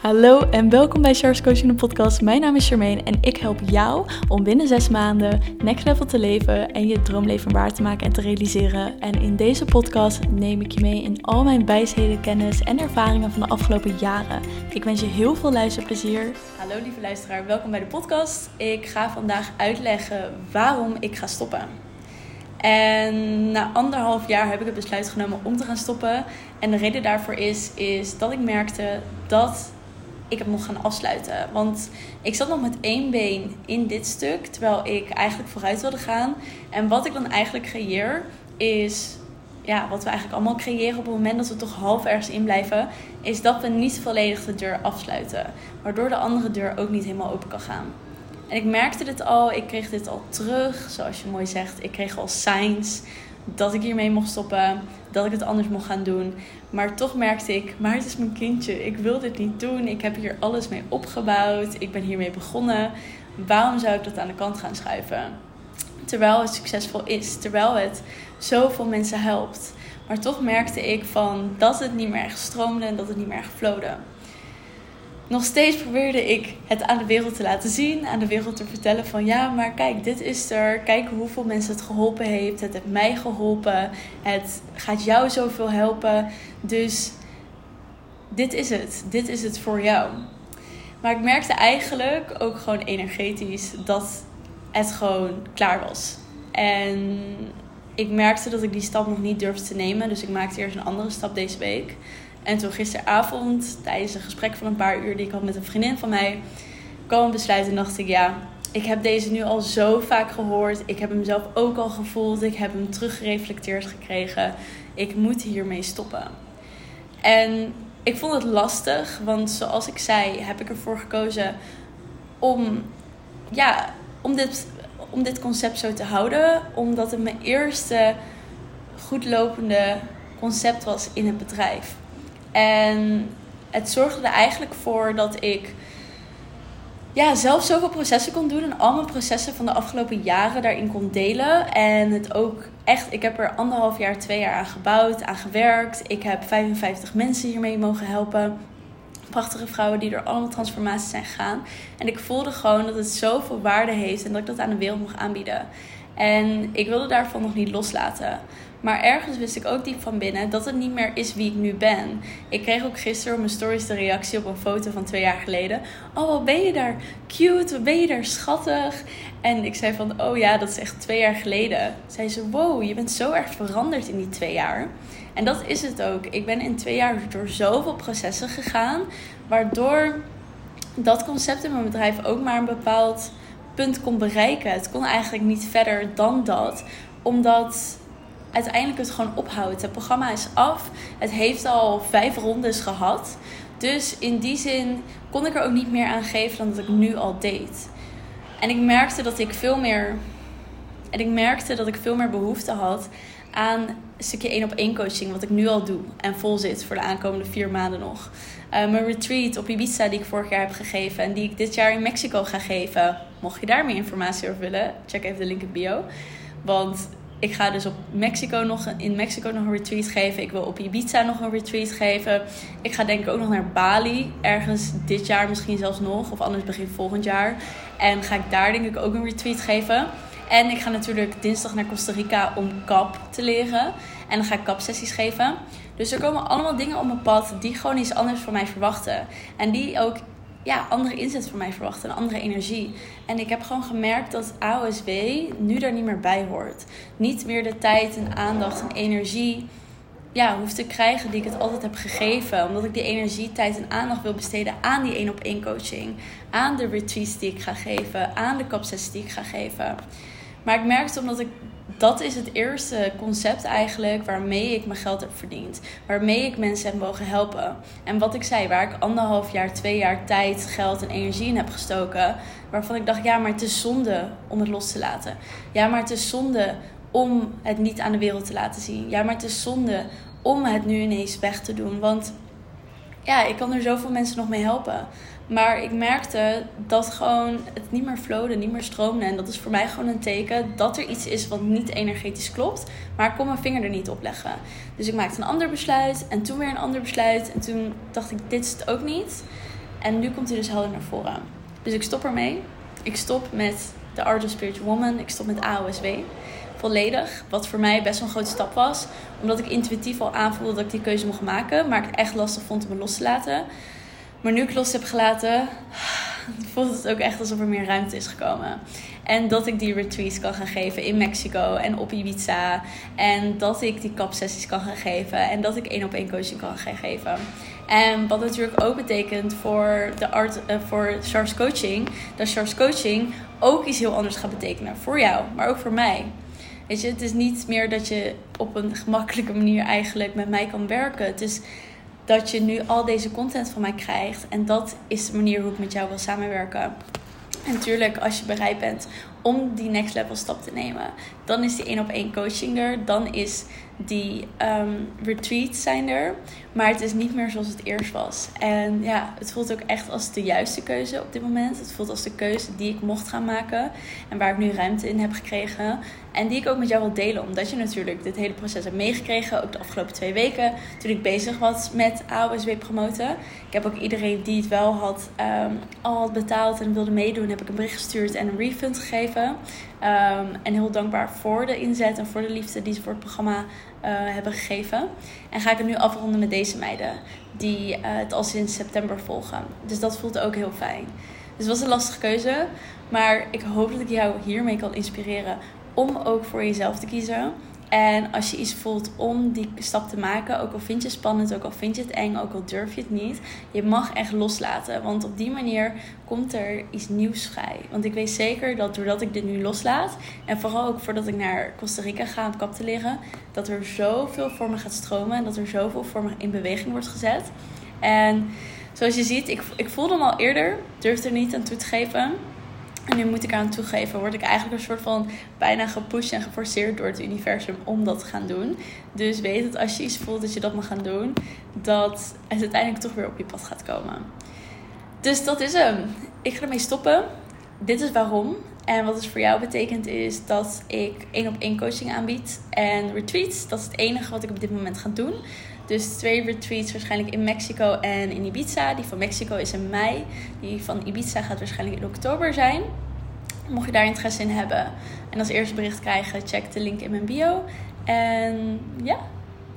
Hallo en welkom bij Charles Coaching de podcast. Mijn naam is Charmaine en ik help jou om binnen zes maanden next level te leven en je droomleven waar te maken en te realiseren. En in deze podcast neem ik je mee in al mijn wijsheden, kennis en ervaringen van de afgelopen jaren. Ik wens je heel veel luisterplezier. Hallo lieve luisteraar, welkom bij de podcast. Ik ga vandaag uitleggen waarom ik ga stoppen. En na anderhalf jaar heb ik het besluit genomen om te gaan stoppen. En de reden daarvoor is, is dat ik merkte dat ik het mocht gaan afsluiten. Want ik zat nog met één been in dit stuk, terwijl ik eigenlijk vooruit wilde gaan. En wat ik dan eigenlijk creëer, is ja, wat we eigenlijk allemaal creëren op het moment dat we toch half ergens in blijven, is dat we niet volledig de deur afsluiten. Waardoor de andere deur ook niet helemaal open kan gaan. En ik merkte dit al, ik kreeg dit al terug, zoals je mooi zegt. Ik kreeg al signs dat ik hiermee mocht stoppen, dat ik het anders mocht gaan doen. Maar toch merkte ik, maar het is mijn kindje, ik wil dit niet doen. Ik heb hier alles mee opgebouwd, ik ben hiermee begonnen. Waarom zou ik dat aan de kant gaan schuiven? Terwijl het succesvol is, terwijl het zoveel mensen helpt. Maar toch merkte ik van dat het niet meer echt stroomde en dat het niet meer echt flowde nog steeds probeerde ik het aan de wereld te laten zien, aan de wereld te vertellen van ja, maar kijk, dit is er. Kijk hoeveel mensen het geholpen heeft. Het heeft mij geholpen. Het gaat jou zoveel helpen. Dus dit is het. Dit is het voor jou. Maar ik merkte eigenlijk ook gewoon energetisch dat het gewoon klaar was. En ik merkte dat ik die stap nog niet durfde te nemen. Dus ik maakte eerst een andere stap deze week. En toen gisteravond, tijdens een gesprek van een paar uur die ik had met een vriendin van mij, kwam een besluit en dacht ik, ja, ik heb deze nu al zo vaak gehoord. Ik heb hem zelf ook al gevoeld. Ik heb hem teruggereflecteerd gekregen. Ik moet hiermee stoppen. En ik vond het lastig, want zoals ik zei, heb ik ervoor gekozen om, ja, om, dit, om dit concept zo te houden. Omdat het mijn eerste goedlopende concept was in het bedrijf. En het zorgde er eigenlijk voor dat ik ja, zelf zoveel processen kon doen. En al mijn processen van de afgelopen jaren daarin kon delen. En het ook echt, ik heb er anderhalf jaar, twee jaar aan gebouwd, aan gewerkt. Ik heb 55 mensen hiermee mogen helpen. Prachtige vrouwen die door allemaal transformaties zijn gegaan. En ik voelde gewoon dat het zoveel waarde heeft en dat ik dat aan de wereld mocht aanbieden. En ik wilde daarvan nog niet loslaten. Maar ergens wist ik ook diep van binnen dat het niet meer is wie ik nu ben. Ik kreeg ook gisteren op mijn stories de reactie op een foto van twee jaar geleden. Oh, wat ben je daar cute, wat ben je daar schattig. En ik zei van, oh ja, dat is echt twee jaar geleden. Zei ze, wow, je bent zo erg veranderd in die twee jaar. En dat is het ook. Ik ben in twee jaar door zoveel processen gegaan. Waardoor dat concept in mijn bedrijf ook maar een bepaald punt kon bereiken. Het kon eigenlijk niet verder dan dat. Omdat uiteindelijk het gewoon ophoudt. Het programma is af. Het heeft al vijf rondes gehad. Dus in die zin kon ik er ook niet meer aan geven dan dat ik nu al deed. En ik merkte dat ik veel meer. En ik merkte dat ik veel meer behoefte had aan een stukje één op één coaching, wat ik nu al doe en vol zit voor de aankomende vier maanden nog. Uh, mijn retreat op Ibiza die ik vorig jaar heb gegeven en die ik dit jaar in Mexico ga geven. Mocht je daar meer informatie over willen, check even de link in bio. Want ik ga dus op Mexico nog, in Mexico nog een retreat geven. Ik wil op Ibiza nog een retreat geven. Ik ga denk ik ook nog naar Bali. Ergens dit jaar misschien zelfs nog. Of anders begin volgend jaar. En ga ik daar denk ik ook een retreat geven. En ik ga natuurlijk dinsdag naar Costa Rica om kap te leren. En dan ga ik kapsessies geven. Dus er komen allemaal dingen op mijn pad die gewoon iets anders van mij verwachten. En die ook ja, andere inzet van mij verwachten, een andere energie. En ik heb gewoon gemerkt dat AOSW nu daar niet meer bij hoort. Niet meer de tijd en aandacht en energie ja, hoef te krijgen die ik het altijd heb gegeven. Omdat ik die energie, tijd en aandacht wil besteden aan die één op één coaching. Aan de retreats die ik ga geven. Aan de kapsessies die ik ga geven. Maar ik merkte omdat ik dat is het eerste concept eigenlijk waarmee ik mijn geld heb verdiend. Waarmee ik mensen heb mogen helpen. En wat ik zei, waar ik anderhalf jaar, twee jaar tijd, geld en energie in heb gestoken. Waarvan ik dacht, ja, maar het is zonde om het los te laten. Ja, maar het is zonde om het niet aan de wereld te laten zien. Ja, maar het is zonde om het nu ineens weg te doen. Want ja, ik kan er zoveel mensen nog mee helpen. Maar ik merkte dat gewoon het niet meer flowde, niet meer stroomde. En dat is voor mij gewoon een teken dat er iets is wat niet energetisch klopt. Maar ik kon mijn vinger er niet op leggen. Dus ik maakte een ander besluit en toen weer een ander besluit. En toen dacht ik, dit is het ook niet. En nu komt hij dus helder naar voren. Dus ik stop ermee. Ik stop met de Art of Spiritual Woman. Ik stop met AOSW. Volledig. Wat voor mij best wel een grote stap was. Omdat ik intuïtief al aanvoelde dat ik die keuze mocht maken. Maar ik het echt lastig vond om me los te laten. Maar nu ik los heb gelaten, voelt het ook echt alsof er meer ruimte is gekomen. En dat ik die retreats kan gaan geven in Mexico en op Ibiza. En dat ik die kapsessies kan gaan geven. En dat ik één op één coaching kan gaan geven. En wat natuurlijk ook betekent voor, de art, uh, voor Charles Coaching. Dat Charles Coaching ook iets heel anders gaat betekenen. Voor jou, maar ook voor mij. Weet je, het is niet meer dat je op een gemakkelijke manier eigenlijk met mij kan werken. Het is dat je nu al deze content van mij krijgt. En dat is de manier hoe ik met jou wil samenwerken. En natuurlijk, als je bereid bent om die next level stap te nemen, dan is die één op één coaching er. Dan is die um, retreats zijn er. Maar het is niet meer zoals het eerst was. En ja, het voelt ook echt als de juiste keuze op dit moment. Het voelt als de keuze die ik mocht gaan maken. En waar ik nu ruimte in heb gekregen. En die ik ook met jou wil delen. Omdat je natuurlijk dit hele proces hebt meegekregen. Ook de afgelopen twee weken. Toen ik bezig was met AOSW promoten. Ik heb ook iedereen die het wel had, um, al had betaald en wilde meedoen. Heb ik een bericht gestuurd en een refund gegeven. Um, en heel dankbaar voor de inzet en voor de liefde die ze voor het programma uh, hebben gegeven. En ga ik het nu afronden met deze meiden. Die uh, het al sinds september volgen. Dus dat voelt ook heel fijn. Dus het was een lastige keuze. Maar ik hoop dat ik jou hiermee kan inspireren om ook voor jezelf te kiezen. En als je iets voelt om die stap te maken, ook al vind je het spannend, ook al vind je het eng, ook al durf je het niet, je mag echt loslaten. Want op die manier komt er iets nieuws vrij. Want ik weet zeker dat doordat ik dit nu loslaat, en vooral ook voordat ik naar Costa Rica ga om kap te liggen, dat er zoveel voor me gaat stromen en dat er zoveel voor me in beweging wordt gezet. En zoals je ziet, ik, ik voelde hem al eerder, durfde er niet aan toe te geven. En nu moet ik aan toegeven, word ik eigenlijk een soort van bijna gepusht en geforceerd door het universum om dat te gaan doen. Dus weet dat als je iets voelt dat je dat mag gaan doen, dat het uiteindelijk toch weer op je pad gaat komen. Dus dat is hem. Ik ga ermee stoppen. Dit is waarom. En wat het voor jou betekent is dat ik één op één coaching aanbied en retreats. Dat is het enige wat ik op dit moment ga doen. Dus twee retreats waarschijnlijk in Mexico en in Ibiza. Die van Mexico is in mei. Die van Ibiza gaat waarschijnlijk in oktober zijn. Mocht je daar interesse in hebben en als eerste bericht krijgen, check de link in mijn bio. En ja,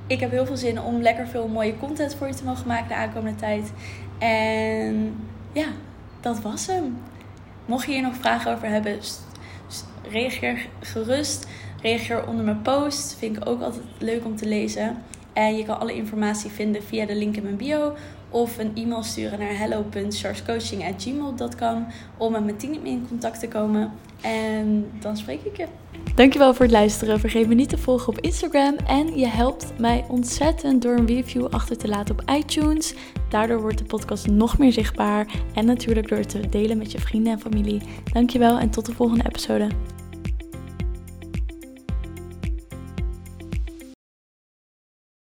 ik heb heel veel zin om lekker veel mooie content voor je te mogen maken de aankomende tijd. En ja, dat was hem. Mocht je hier nog vragen over hebben, reageer gerust. Reageer onder mijn post. Vind ik ook altijd leuk om te lezen. En je kan alle informatie vinden via de link in mijn bio. Of een e-mail sturen naar hello.charcoaching.gmail.com om met mijn team in contact te komen. En dan spreek ik je. Dankjewel voor het luisteren. Vergeet me niet te volgen op Instagram. En je helpt mij ontzettend door een review achter te laten op iTunes. Daardoor wordt de podcast nog meer zichtbaar. En natuurlijk door het te delen met je vrienden en familie. Dankjewel en tot de volgende episode.